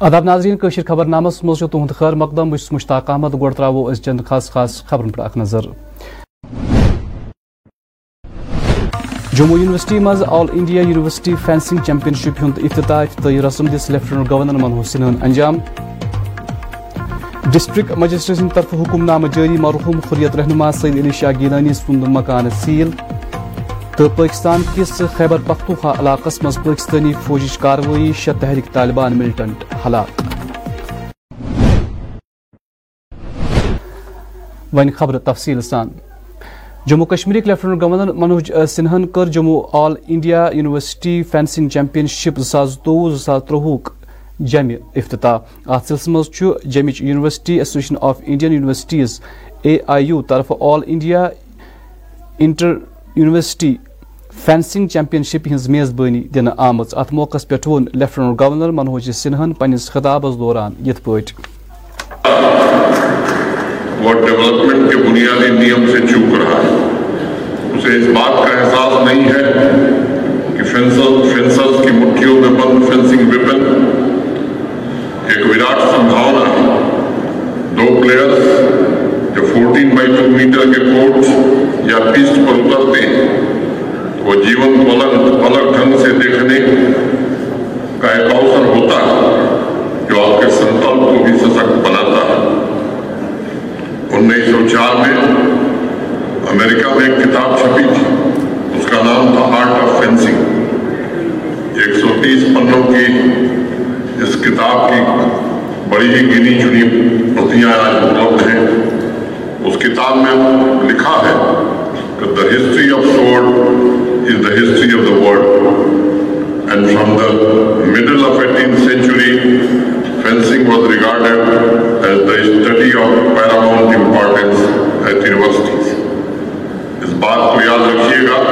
ادب ناظرین کشر خبر نامس مز تہد خیر مقدم بس مشتاق احمد گوڑ ترو اس چند خاص خاص خبرن پر اخ نظر۔ جموں یونیورسٹی مز all India university fencing championship ہند افتتاح افتتاحی رسم دس لیفٹنٹ گورنر منہوج سنہن انجام۔ ڈسٹرکٹ مجسٹریٹ سند طرف حکم نامہ جاری، مرحوم خریت رہنما، سید علی شاہ گیلانی سند مکان سیل۔ تو پاکستان کس خیبر پختونخوا علاقہ مز پاکستانی فوجی کاروی شہ تحریک طالبان ملٹنٹ ہلاک۔ ون خبر تفصیل سان۔ جموں کشمیر لیفٹنٹ گورنر منوج سنہن کر Jammu all India university fencing championship زاس زٕتووُہ زٕ جمع افتتاح۔ اتھ سلسلس مز جمچ university association of Indian universities A I U طرف all India inter university fencing championship his میزبانی دن آمت ات موقع پہ وون لیفٹنٹ گورنر منوج سنہن پنس خطابس دوران یت پہ وہ ڈیولپمنٹ کے بنیادی نیم سے چوک رہا ہے اسے اس بات کا احساس نہیں ہے کہ فینسرز کی مٹھیوں میں بند فینسنگ ویپن ایک وراٹ سمبھاونا ہے دو پلیئرز جو فورٹین بائی ٹو میٹر کے کورٹ یا پسٹ پر اترتے ہیں وہ جیون کو الگ الگ ڈھنگ سے دیکھنے کا ایک اوسر ہوتا ہے جو آپ کے سنکلپ کو بھی سشکت بناتا ہے۔ انیس سو چار میں امریکہ میں ایک کتاب چھپی تھی۔ اس کا نام تھا آرٹ آف فینسنگ ایک سو تیس پنوں کی اس کتاب کی بڑی ہی گنی چنی پرتیاں آج اپلبدھ ہیں۔ اس کتاب میں لکھا ہے کہ the history of sword is the history of the world and from the middle of eighteen century fencing was regarded as the study of paramount importance at universities اس بات کو یاد رکھیے گا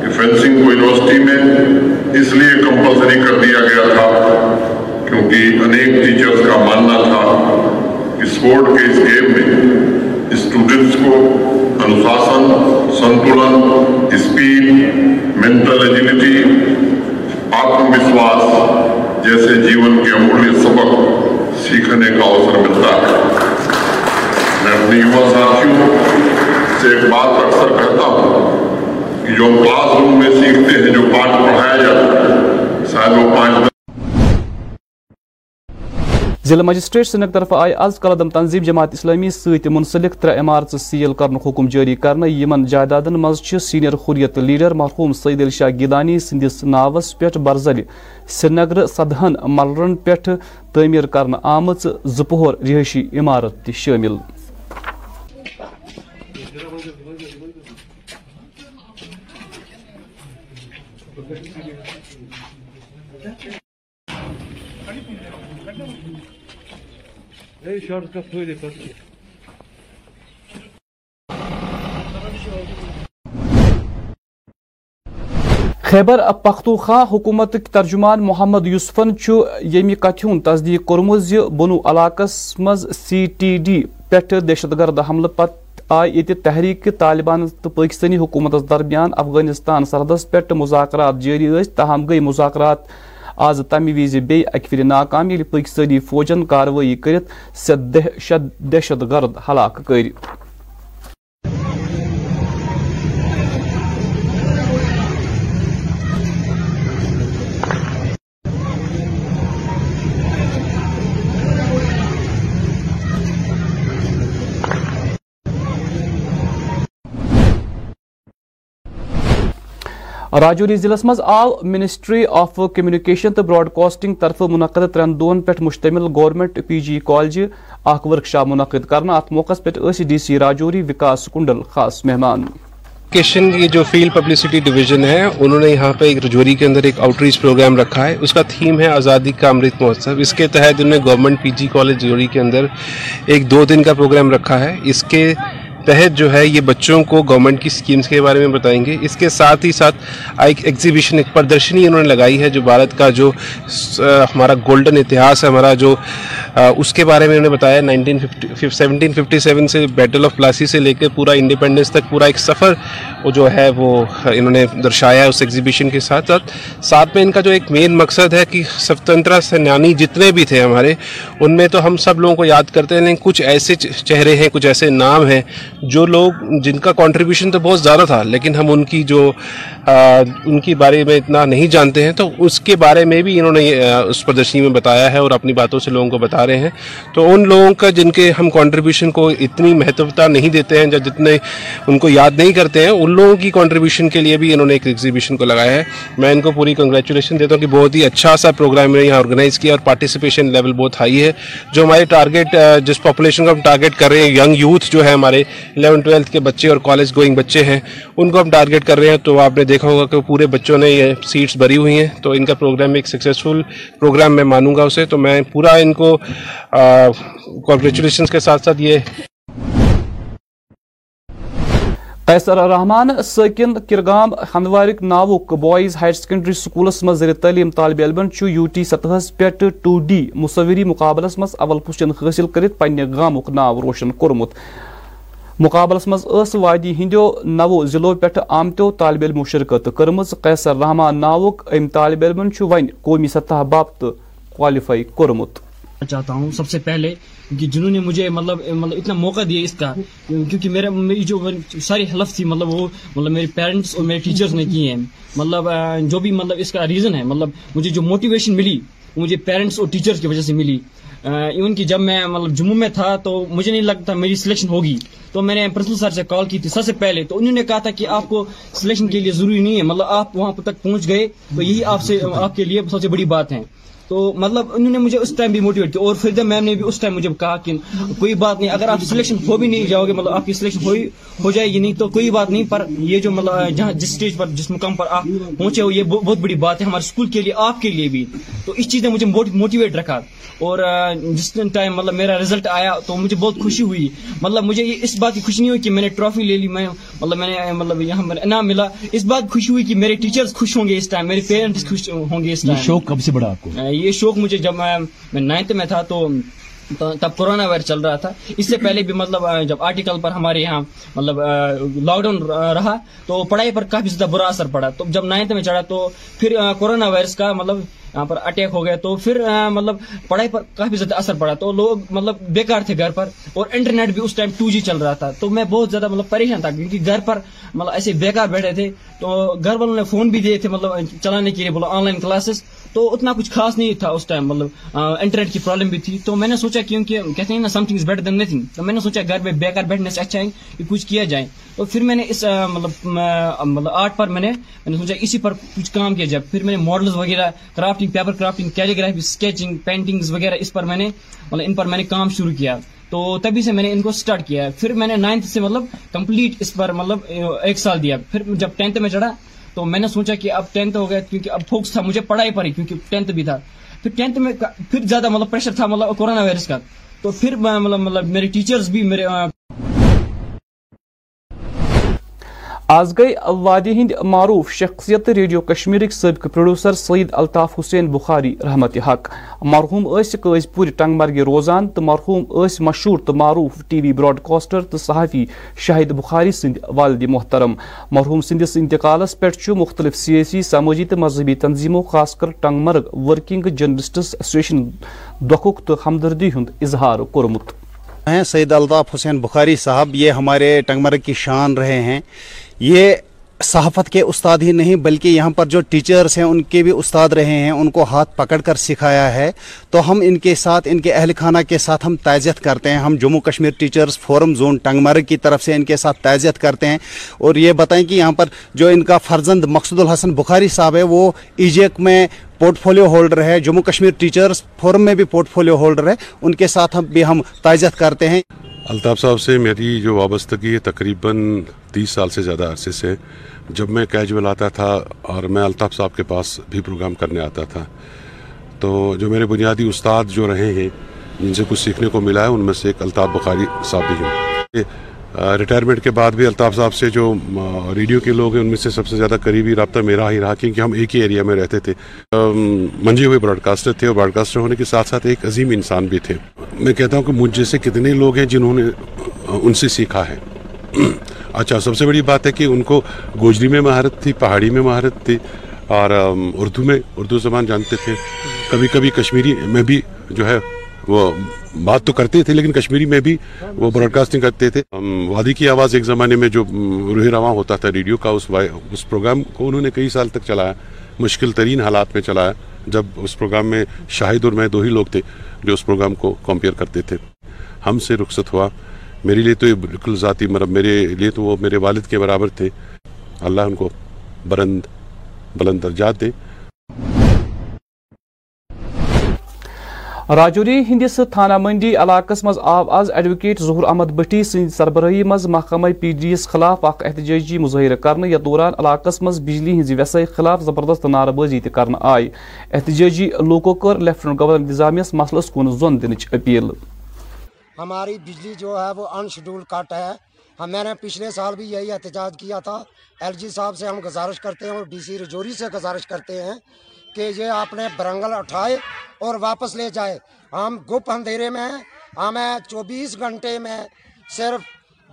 کہ فینسنگ کو یونیورسٹی میں اس لیے کمپلسری کر دیا گیا تھا کیونکہ انیک ٹیچرز کا ماننا تھا کہ سپورٹ کے اس گیم میں اسٹوڈنٹس کو انوشاسن سنتولن اسپیڈ مینٹل ایجلٹی آتم وشواس جیسے جیون کے امولیہ سبق سیکھنے کا اوسر ملتا ہے میں اپنی یووا ساتھیوں سے ایک بات اکثر کہتا ہوں کہ جو کلاس روم میں سیکھتے ہیں جو پاٹ پڑھایا جاتا ہے شاید وہ پانچ ضلع مجسٹریٹ سنک طرف آئی از قلدم تنظیم جماعت اسلامی ست منسلک ترے عمارت سیل کرن حکم جاری کرنے یمن جائیدادن مز سینئر خوریت لیڈر مرحوم سعید علی شاہ گیدانی سندس ناوس پہ برزل، سرینگر سدہن ملرن پہ تعمیر کرنے آمت زپہر رہائشی عمارت تہ شامل خیبر پختونخوا حکومت ترجمان محمد یوسفن یمہ کتھ ہند تصدیق کورمت بنو علاقہ مز سی ٹی ڈی پہ دہشت گرد حملہ پتہ آئی یہ تحریک طالبان تو پاکستانی حکومت درمیان افغانستان سرحدس پہ مذاکرات جاری تاہم گئی مذاکرات آز تمہ وز بی اکہ پھر ناکام یل پاکستانی فوجن کاروٲیی کرت شہ دہشت گرد ہلاک کر راجوری ضلع مز آو منسٹری آف کمیونیکیشن تو براڈ کاسٹنگ طرف منعقد ترین دون پہ مشتمل گورنمنٹ پی جی کالج اخ ورکشاپ منعقد کرنا ات موقع پہ ڈی سی راجوری وکاس کنڈل خاص مہمان۔ کشن یہ جو فیلڈ پبلسٹی ڈویژن ہے، انہوں نے یہاں پہ ایک رجوری کے اندر ایک آؤٹ ریچ پروگرام رکھا ہے۔ اس کا تھیم ہے آزادی کا امرت مہوتسو۔ اس کے تحت انہوں نے government P G college Rajouri کے اندر ایک دو دن کا پروگرام رکھا ہے۔ اس کے تحت جو ہے یہ بچوں کو گورنمنٹ کی اسکیمس کے بارے میں بتائیں گے۔ اس کے ساتھ ہی ساتھ ایک ایگزیبیشن ایک پردرشنی انہوں نے لگائی ہے جو بھارت کا جو ہمارا گولڈن اتہاس ہے، ہمارا جو اس کے بارے میں انہوں نے بتایا۔ نائنٹین سیونٹین ففٹی سیون سے بیٹل آف پلاسی سے لے کے پورا انڈیپینڈنس تک پورا ایک سفر جو ہے وہ انہوں نے درشایا ہے اس ایگزیبیشن کے ساتھ ساتھ۔ ساتھ میں ان کا جو ایک مین مقصد ہے کہ سوتنترا سینانی جتنے بھی تھے ہمارے، ان میں تو ہم سب لوگوں کو یاد کرتے ہیں کچھ ایسے چہرے ہیں، کچھ ایسے نام ہیں جو لوگ جن کا کنٹریبیوشن تو بہت زیادہ تھا، لیکن ہم ان کی جو ان کی بارے میں اتنا نہیں جانتے ہیں، تو اس کے بارے میں بھی انہوں نے اس پردرشنی میں بتایا ہے اور اپنی باتوں سے لوگوں کو بتا رہے ہیں۔ تو ان لوگوں کا جن کے ہم کنٹریبیوشن کو اتنی مہتوتا نہیں دیتے ہیں، یا جتنے ان کو یاد نہیں کرتے ہیں، ان لوگوں کی کنٹریبیوشن کے لیے بھی انہوں نے ایک ایگزیبیشن کو لگایا ہے۔ میں ان کو پوری کنگریچولیشن دیتا ہوں کہ بہت ہی اچھا سا پروگرام نے یہاں آرگنائز کیا اور پارٹیسپیشن لیول بہت ہائی ہے۔ جو ہمارے ٹارگیٹ جس پاپولیشن کو ہم ٹارگیٹ کر رہے ہیں ینگ یوتھ جو ہے ہمارے الیون، ٹویلتھ کے بچے اور کالج گوئنگ بچے ہیں، ان کو ہم ٹارگیٹ کر رہے ہیں، تو آپ نے دیکھا ہوگا کہ پورے بچوں نے یہ سیٹس بھری ہوئی ہیں، تو ان کا پروگرام ایک سکسیزفل پروگرام میں مانوں گا اسے، تو میں پورا ان کو کانگریچولیشن کے ساتھ ساتھ یہ قیصر الرحمان ساکن کرگام ہندوارک، ناوک، بوائز ہائر سیکنڈری سکولس مز زیر تعلیم طالب علم یو ٹی سطحس پہ ٹو ڈی مصوری مقابلس مز اول پوزیشن حاصل کرت پنہ گامک ناو روشن کورمت۔ مقابلس مز اس وادی ہندو نو ضلعوں پہ آمتو طالب علمو شرکت کرم قیصر رحمان ناوک ام طالب علم ون قومی سطح باپت کوالیفائی کورمت چاہتا ہوں سب سے پہلے کہ جنہوں نے مجھے مطلب مطلب اتنا موقع دیا اس کا، کیونکہ میرا، میری جو ساری حلف تھی مطلب وہ مطلب میرے پیرنٹس اور میرے ٹیچرز نے کی ہیں۔ مطلب جو بھی مطلب اس کا ریزن ہے مطلب مجھے جو موٹیویشن ملی، وہ مجھے پیرنٹس اور ٹیچرز کی وجہ سے ملی۔ ایون کہ جب میں مطلب جموں میں تھا تو مجھے نہیں لگتا میری سلیکشن ہوگی۔ تو میں نے پرنسپل سر سے کال کی تھی سب سے پہلے۔ تو انہوں نے کہا تھا کہ آپ کو سلیکشن کے لیے ضروری نہیں ہے۔ مطلب آپ وہاں تک پہنچ گئے تو یہی آپ سے، آپ کے لیے سب سے بڑی بات ہے۔ تو مطلب انہوں نے مجھے اس ٹائم بھی موٹیویٹ کیا اور پھر میم نے بھی اس ٹائم مجھے کہا کہ کوئی بات نہیں اگر آپ سلیکشن ہو بھی نہیں جاؤ گے مطلب آپ کی سلیکشن ہو جائے گی نہیں تو کوئی بات نہیں پر یہ جو مطلب جہاں جس اسٹیج پر جس مقام پر آپ پہنچے ہو یہ بہت بڑی بات ہے ہمارے اسکول کے لیے آپ کے لیے بھی۔ تو اس چیز نے مجھے موٹیویٹ رکھا۔ اور جس ٹائم مطلب میرا رزلٹ آیا تو مجھے بہت خوشی ہوئی۔ مطلب مجھے یہ اس بات کی خوشی نہیں ہوئی کہ میں نے ٹرافی لے لی میں مطلب میں نے مطلب یہاں انعام ملا۔ اس بات خوشی ہوئی کہ میرے ٹیچرز خوش ہوں گے اس ٹائم میرے پیرنٹس خوش ہوں گے اس ٹائم شوق کب سے بڑا آپ کو؟ یہ شوق مجھے جب میں نائنتھ میں تھا تو تب کورونا وائرس چل رہا تھا۔ اس سے پہلے بھی مطلب جب آرٹیکل پر ہمارے یہاں مطلب لاک ڈاؤن رہا تو پڑھائی پر کافی زیادہ برا اثر پڑا۔ تو جب نائنتھ میں چڑھا تو پھر کورونا وائرس کا مطلب یہاں پر اٹیک ہو گیا۔ تو پھر مطلب پڑھائی پر کافی زیادہ اثر پڑا۔ تو لوگ مطلب بیکار تھے گھر پر اور انٹرنیٹ بھی اس ٹائم ٹو جی چل رہا تھا۔ تو میں بہت زیادہ مطلب پریشان تھا کیونکہ گھر پر مطلب ایسے بیکار بیٹھے تھے۔ تو گھر والوں نے فون بھی دیے تھے مطلب چلانے کے لیے، بولا آن لائن کلاسز تو اتنا کچھ خاص نہیں تھا اس ٹائم مطلب انٹرنیٹ کی پرابلم بھی تھی۔ تو میں نے سوچا کیونکہ کہتے ہیں نا something is better than nothing تو میں نے سوچا گھر میں بیکار بیٹھنے سے اچھا ہے کہ کچھ کیا جائے۔ تو پھر میں نے اس مطلب مطلب آرٹ پر میں نے میں نے سوچا اسی پر کچھ کام کیا جائے۔ پھر میں نے ماڈلز وغیرہ crafting paper crafting calligraphy sketching paintings وغیرہ اس پر میں نے مطلب ان پر میں نے کام شروع کیا۔ تو تبھی سے میں نے ان کو اسٹارٹ کیا۔ پھر میں نے نائنتھ سے مطلب کمپلیٹ اس پر مطلب ایک سال دیا۔ پھر جب ٹینتھ میں چڑھا تو میں نے سوچا کہ اب ٹینتھ ہو گیا کیونکہ اب فوکس تھا، مجھے پڑھائی پر ہی کیونکہ ٹینتھ بھی تھا۔ پھر ٹینتھ میں پھر زیادہ مطلب پریشر تھا مطلب کورونا وائرس کا۔ تو پھر مطلب مطلب میرے ٹیچرز بھی میرے آز گئی وادی ہند معروف شخصیت ریڈیو کشمیرک سابق پروڈیوسر سعید الطاف حسین بخاری، رحمت حق۔ مرحوم اس قز پور ٹنگ مرگہ روزان تو مرحوم اس مشہور تو معروف ٹی وی براڈ کاسٹر تو صحافی شاہد بخاری سند والد محترم۔ مرحوم سندس انتقالس پہ مختلف سیاسی سماجی تو مذہبی تنظیموں خاص کر ٹنگ مرگ ورکنگ جرنلسٹس ایسوسیشن دکھک تو ہمدردی ہند اظہار کورمت۔ ہیں سید الطاف حسین بخاری صاحب، یہ ہمارے ٹنگ مرگ کی شان رہے ہیں۔ یہ صحافت کے استاد ہی نہیں، بلکہ یہاں پر جو ٹیچرز ہیں، ان کے بھی استاد رہے ہیں، ان کو ہاتھ پکڑ کر سکھایا ہے۔ تو ہم ان کے ساتھ، ان کے اہل خانہ کے ساتھ ہم تعزیت کرتے ہیں۔ ہم Jammu Kashmir teachers forum zone Tangmarg کی طرف سے ان کے ساتھ تعزیت کرتے ہیں۔ اور یہ بتائیں کہ یہاں پر جو ان کا فرزند مقصد الحسن بخاری صاحب ہے، وہ ایجیک میں پورٹ فولیو ہولڈر ہے۔ جموں کشمیر ٹیچرز فورم میں بھی پورٹ فولیو ہولڈر ہے۔ ان کے ساتھ ہم بھی ہم تعزیت کرتے ہیں۔ الطاف صاحب سے میری جو وابستگی ہے تقریباً تیس سال سے زیادہ عرصے سے، جب میں کیجول آتا تھا اور میں الطاف صاحب کے پاس بھی پروگرام کرنے آتا تھا، تو جو میرے بنیادی استاد جو رہے ہیں، جن سے کچھ سیکھنے کو ملا ہے، ان میں سے ایک الطاف بخاری صاحب بھی ہیں۔ ریٹائرمنٹ کے بعد بھی الطاف صاحب سے جو ریڈیو کے لوگ ہیں، ان میں سے سب سے زیادہ قریبی رابطہ میرا ہی رہا، کیونکہ ہم ایک ہی ایریا میں رہتے تھے۔ منجے ہوئے براڈ کاسٹر تھے اور براڈ کاسٹر ہونے کے ساتھ ساتھ ایک عظیم انسان بھی تھے۔ میں کہتا ہوں کہ مجھ جیسے کتنے لوگ ہیں جنہوں نے ان سے سیکھا ہے۔ اچھا سب سے بڑی بات ہے کہ ان کو گوجری میں مہارت تھی، پہاڑی میں مہارت تھی، اور اردو میں، اردو زبان جانتے تھے۔ کبھی کبھی کشمیری میں بھی جو ہے وہ بات تو کرتے تھے لیکن کشمیری میں بھی وہ براڈ کاسٹنگ کرتے تھے۔ وادی کی آواز ایک زمانے میں جو روح رواں ہوتا تھا ریڈیو کا، اس اس پروگرام کو انہوں نے کئی سال تک چلایا، مشکل ترین حالات میں چلایا۔ جب اس پروگرام میں شاہد اور میں دو ہی لوگ تھے جو اس پروگرام کو کمپیئر کرتے تھے۔ ہم سے رخصت ہوا۔ میرے لیے تو یہ بالکل ذاتی مرب، میرے لیے تو وہ میرے والد کے برابر تھے۔ اللہ ان کو برند، بلند درجات دے۔ راجوری ہندس تھانہ منڈی علاقس مز آو آز ایڈوکیٹ ظہور احمد بٹی سن سربراہی مز محکمہ پی ڈی ایس خلاف اخ احتجاجی مظاہرہ کرنے یا دوران علاقس مز بجلی ہز ویسائی خلاف زبردست نعرہ بازی تہ کرنے آئی۔ احتجاجی لوکو کر لیفٹنٹ گورنر انتظامیہ مسلس کن زون دنچ اپیل۔ ہماری بجلی جو ہے وہ ان شیڈول کٹ ہے میں نے پچھلے سال بھی یہی احتجاج کیا تھا۔ ایل جی صاحب سے ہم گزارش کرتے ہیں اور ڈی سی رجوری سے گزارش کرتے ہیں۔ کہ یہ آپ نے برنگل اٹھائے اور واپس لے جائے۔ ہم گپ اندھیرے میں ہیں۔ ہمیں چوبیس گھنٹے میں صرف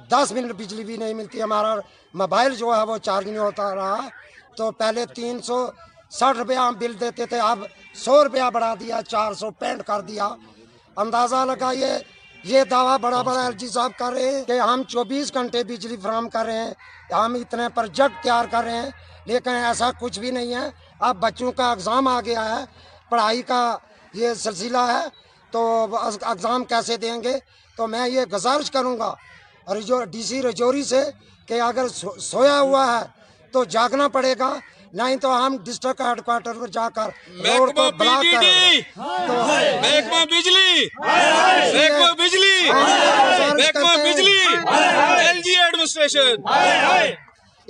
دس منٹ بجلی بھی نہیں ملتی۔ ہمارا موبائل جو ہے وہ چارج نہیں ہوتا رہا۔ تو پہلے تین سو ساٹھ روپیہ ہم بل دیتے تھے، اب سو روپیہ بڑھا دیا، چار سو پینٹ کر دیا۔ اندازہ لگائیے، یہ دعویٰ بڑا بڑا ایل جی صاحب کر رہے ہیں کہ ہم چوبیس گھنٹے بجلی فراہم کر رہے ہیں۔ ہم اتنے پروجیکٹ تیار کر رہے ہیں، لیکن ایسا کچھ بھی نہیں ہے۔ اب بچوں کا اگزام آ گیا ہے پڑھائی کا یہ سلسلہ ہے تو اگزام کیسے دیں گے؟ تو میں یہ گزارش کروں گا ڈی سی رجوری سے کہ اگر سویا ہوا ہے تو جاگنا پڑے گا نہیں تو ہم ڈسٹرکٹ ہیڈ کوارٹر پر جا کر روڈ کو بلاک ہاں۔ محکمہ بجلی۔ ہاں۔ محکمہ بجلی۔ ہاں۔ محکمہ بجلی۔ L G administration.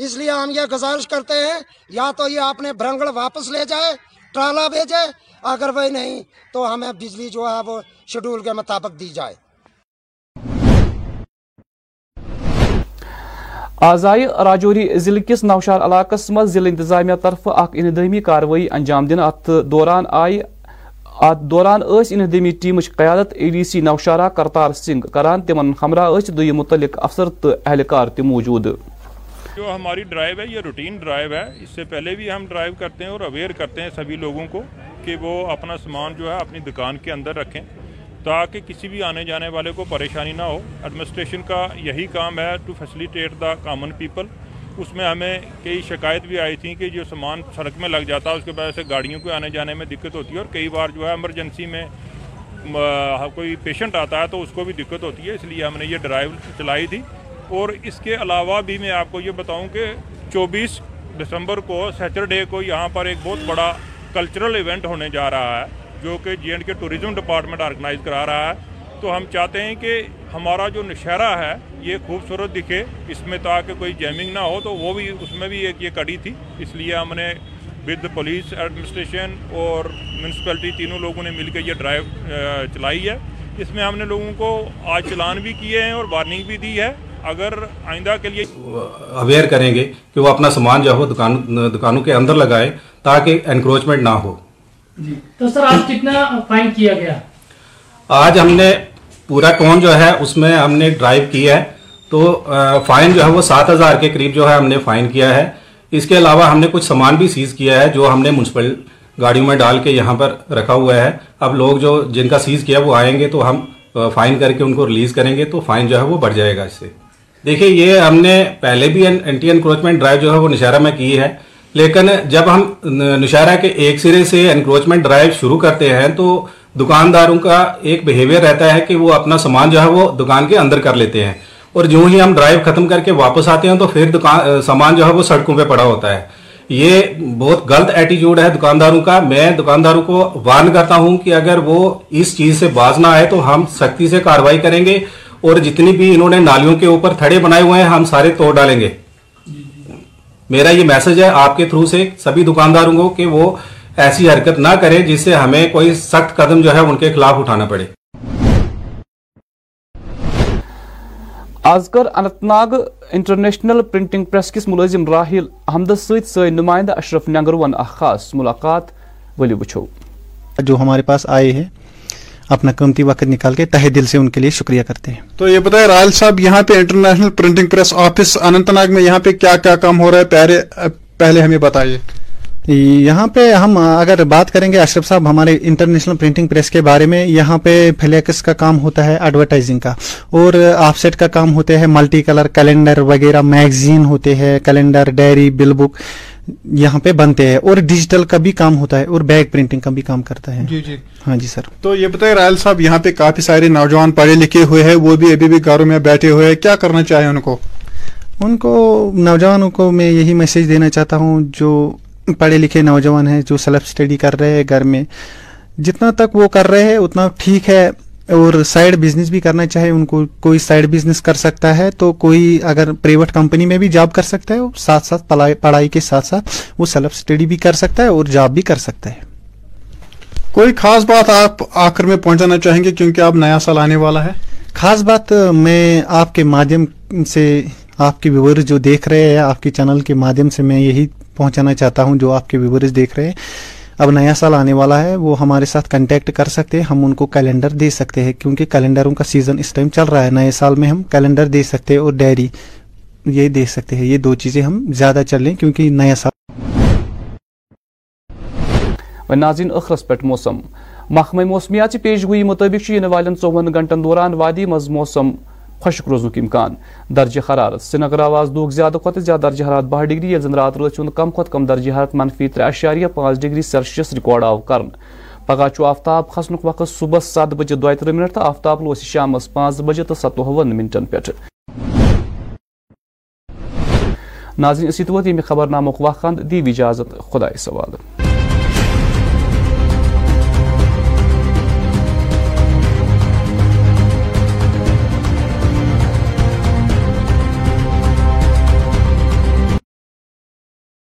اس لیے ہم یہ گزارش کرتے ہیں، یا تو یہ آپ نے برنگڑ واپس لے جائے ٹرالا بھیجے، اگر وہ نہیں تو ہمیں بجلی جو ہے وہ شیڈول کے مطابق دی جائے۔ آزائی راجوری ضلع کس نوشار علاقہ مز ضلع انتظامیہ طرف اک اندمی کاروٲیی انجام دن ات دوران آئی، ات دوران اس اندمی ٹیمچ قیادت ای ڈی سی نوشارہ کرتار سنگھ کران، تمن ہمراہ اس دوی متعلق افسر تو اہلکار تی موجود۔ جو ہماری ڈرائیو ہے، یہ روٹین ڈرائیو ہے۔ اس سے پہلے بھی ہم ڈرائیو کرتے ہیں اور اویئر کرتے ہیں سبھی لوگوں کو کہ وہ اپنا سامان جو ہے اپنی دکان کے اندر رکھیں تاکہ کسی بھی آنے جانے والے کو پریشانی نہ ہو۔ ایڈمنسٹریشن کا یہی کام ہے to facilitate the common people اس میں ہمیں کئی شکایت بھی آئی تھیں کہ جو سامان سڑک میں لگ جاتا ہے اس کے وجہ سے گاڑیوں کو آنے جانے میں دقت ہوتی ہے اور کئی بار جو ہے ایمرجنسی میں کوئی پیشنٹ آتا ہے تو اس کو بھی دقت ہوتی ہے۔ اس لیے ہم نے یہ ڈرائیو چلائی تھی۔ اور اس کے علاوہ بھی میں آپ کو یہ بتاؤں کہ چوبیس دسمبر کو سیٹرڈے کو یہاں پر ایک بہت بڑا کلچرل ایونٹ ہونے جا رہا ہے، جو کہ J and K tourism department organise کرا رہا ہے۔ تو ہم چاہتے ہیں کہ ہمارا جو نشہرہ ہے، یہ خوبصورت دکھے، اس میں تاکہ کوئی جیمنگ نہ ہو، تو وہ بھی، اس میں بھی ایک یہ کڑی تھی۔ اس لیے ہم نے ود پولیس ایڈمنسٹریشن اور میونسپلٹی تینوں لوگوں نے مل کے یہ ڈرائیو چلائی ہے۔ اس میں ہم نے لوگوں کو آج چلان بھی کیے ہیں اور وارننگ بھی دی ہے۔ اگر آئندہ کے لیے اویئر کریں گے کہ وہ اپنا سامان جو ہو دکان دکانوں کے اندر لگائے تاکہ انکروچمنٹ نہ ہو۔ جی۔ تو سر آج کتنا فائن کیا گیا؟ آج ہم نے پورا کون جو ہے اس میں ہم نے ڈرائیو کیا ہے۔ تو فائن جو ہے وہ سات ہزار کے قریب جو ہے ہم نے فائن کیا ہے۔ اس کے علاوہ ہم نے کچھ سامان بھی سیز کیا ہے جو ہم نے منسپل گاڑیوں میں ڈال کے یہاں پر رکھا ہوا ہے۔ اب لوگ جو جن کا سیز کیا وہ آئیں گے تو ہم فائن کر کے ان کو ریلیز کریں گے تو فائن جو ہے وہ بڑھ جائے گا اس سے۔ دیکھیے، یہ ہم نے پہلے بھی انٹی انکروچمنٹ ڈرائیو جو ہے وہ نشارہ میں کی ہے، لیکن جب ہم نشارہ کے ایک سرے سے انکروچمنٹ ڈرائیو شروع کرتے ہیں تو دکانداروں کا ایک بیہیویئر رہتا ہے کہ وہ اپنا سامان جو ہے وہ دکان کے اندر کر لیتے ہیں۔ اور جو ہی ہم ڈرائیو ختم کر کے واپس آتے ہیں تو پھر سامان جو ہے وہ سڑکوں پہ پڑا ہوتا ہے۔ یہ بہت غلط ایٹیچیوڈ ہے دکانداروں کا۔ میں دکانداروں کو وارن کرتا ہوں کہ اگر وہ اس چیز سے باز نہ آئے تو ہم سختی سے کاروائی کریں گے۔ اور جتنی بھی انہوں نے نالیوں کے اوپر تھڑے بنائے ہوئے ہیں ہم سارے توڑ ڈالیں گے۔ میرا یہ میسج ہے آپ کے تھرو سے سبھی دکانداروں کو کہ وہ ایسی حرکت نہ کریں جس سے ہمیں کوئی سخت قدم جو ہے ان کے خلاف اٹھانا پڑے۔ آز کر انت ناگ انٹرنیشنل پرنٹنگ پریس کس ملازم راہیل احمدس ست سی نمائندہ اشرف نگروان اخ خاص ملاقات ولی وچھو جو ہمارے پاس آئے ہیں اپنا قیمتی وقت نکال کے تہ دل سے ان کے لیے شکریہ کرتے ہیں۔ تو یہ بتائیں راہل صاحب یہاں پہ international printing press office Anantnag میں یہاں پہ کیا کیا کام ہو رہا ہے؟ پہلے پہلے ہمیں بتائیے۔ یہاں پہ ہم اگر بات کریں گے اشرف صاحب ہمارے انٹرنیشنل پرنٹنگ پریس کے بارے میں یہاں پہ فلیکس کا کام ہوتا ہے ایڈورٹائزنگ کا۔ اور آف سیٹ کا کام ہوتے ہیں ملٹی کلر کیلنڈر وغیرہ میگزین ہوتے ہیں کیلنڈر ڈائری بل بک یہاں پہ بنتے ہیں اور ڈیجیٹل کا بھی کام ہوتا ہے اور بیگ پرنٹنگ کا بھی کام کرتا ہے۔ جی جی۔ ہاں جی سر۔ تو یہ بتائیں راہل صاحب یہاں پہ کافی سارے نوجوان پڑھے لکھے ہوئے ہیں وہ بھی ابھی بھی گھروں میں بیٹھے ہوئے ہیں۔ کیا کرنا چاہیں ان کو؟ ان کو نوجوانوں کو میں یہی میسج دینا چاہتا ہوں جو پڑھے لکھے نوجوان ہیں جو سیلف اسٹڈی کر رہے ہیں گھر میں۔ جتنا تک وہ کر رہے ہیں اتنا ٹھیک ہے۔ اور سائڈ بزنس بھی کرنا چاہے ان کو کوئی سائڈ بزنس کر سکتا ہے تو کوئی اگر پرائیویٹ کمپنی میں بھی جاب کر سکتا ہے ساتھ ساتھ پڑھائی کے ساتھ ساتھ وہ سیلف اسٹڈی بھی کر سکتا ہے اور جاب بھی کر سکتا ہے۔ کوئی خاص بات آپ آخر میں پہنچانا چاہیں گے کیونکہ آپ نیا سال آنے والا ہے؟ خاص بات میں آپ کے مادھیم سے آپ کے ویورز جو دیکھ رہے ہیں آپ کے چینل کے مادھیم سے میں یہی پہنچانا چاہتا ہوں جو آپ کے ویورز دیکھ رہے ہیں۔ اب نیا سال آنے والا ہے، وہ ہمارے ساتھ کنٹیکٹ کر سکتے ہیں، ہم ان کو کیلنڈر دے سکتے ہیں، کیونکہ کیلنڈروں کا سیزن اس ٹائم چل رہا ہے۔ نئے سال میں ہم کیلنڈر دے سکتے ہیں اور ڈائری یہ دے سکتے ہیں۔ یہ دو چیزیں ہم زیادہ چل رہے ہیں کیونکہ نیا سال ناظرین اخرس پہ موسم۔ محکمہ موسمیات پیش گوئی مطابق ان والن ژوہن گنٹن دوران وادی مز موسم۔ خشک روزنک امکان، درجہ حرارت۔ سری نگر آواز دہ زیادہ کھت زیادہ درجہ حرارت بہ ڈگری یل زن رات روز کم کھت کم درجہ حرارت منفی ترے اشاریہ پانچ ڈگری سیلسیس ریکارڈ آو کر پگہ آفتاب کھسن وقت صبح سات بجے دہ ترہ منٹ تو آفتاب لوس شام پانچ بجے تو ستوہن منٹن پہ ناظرین، اسی تو یہ خبر نامک وقت دی اجازت خدا سوال۔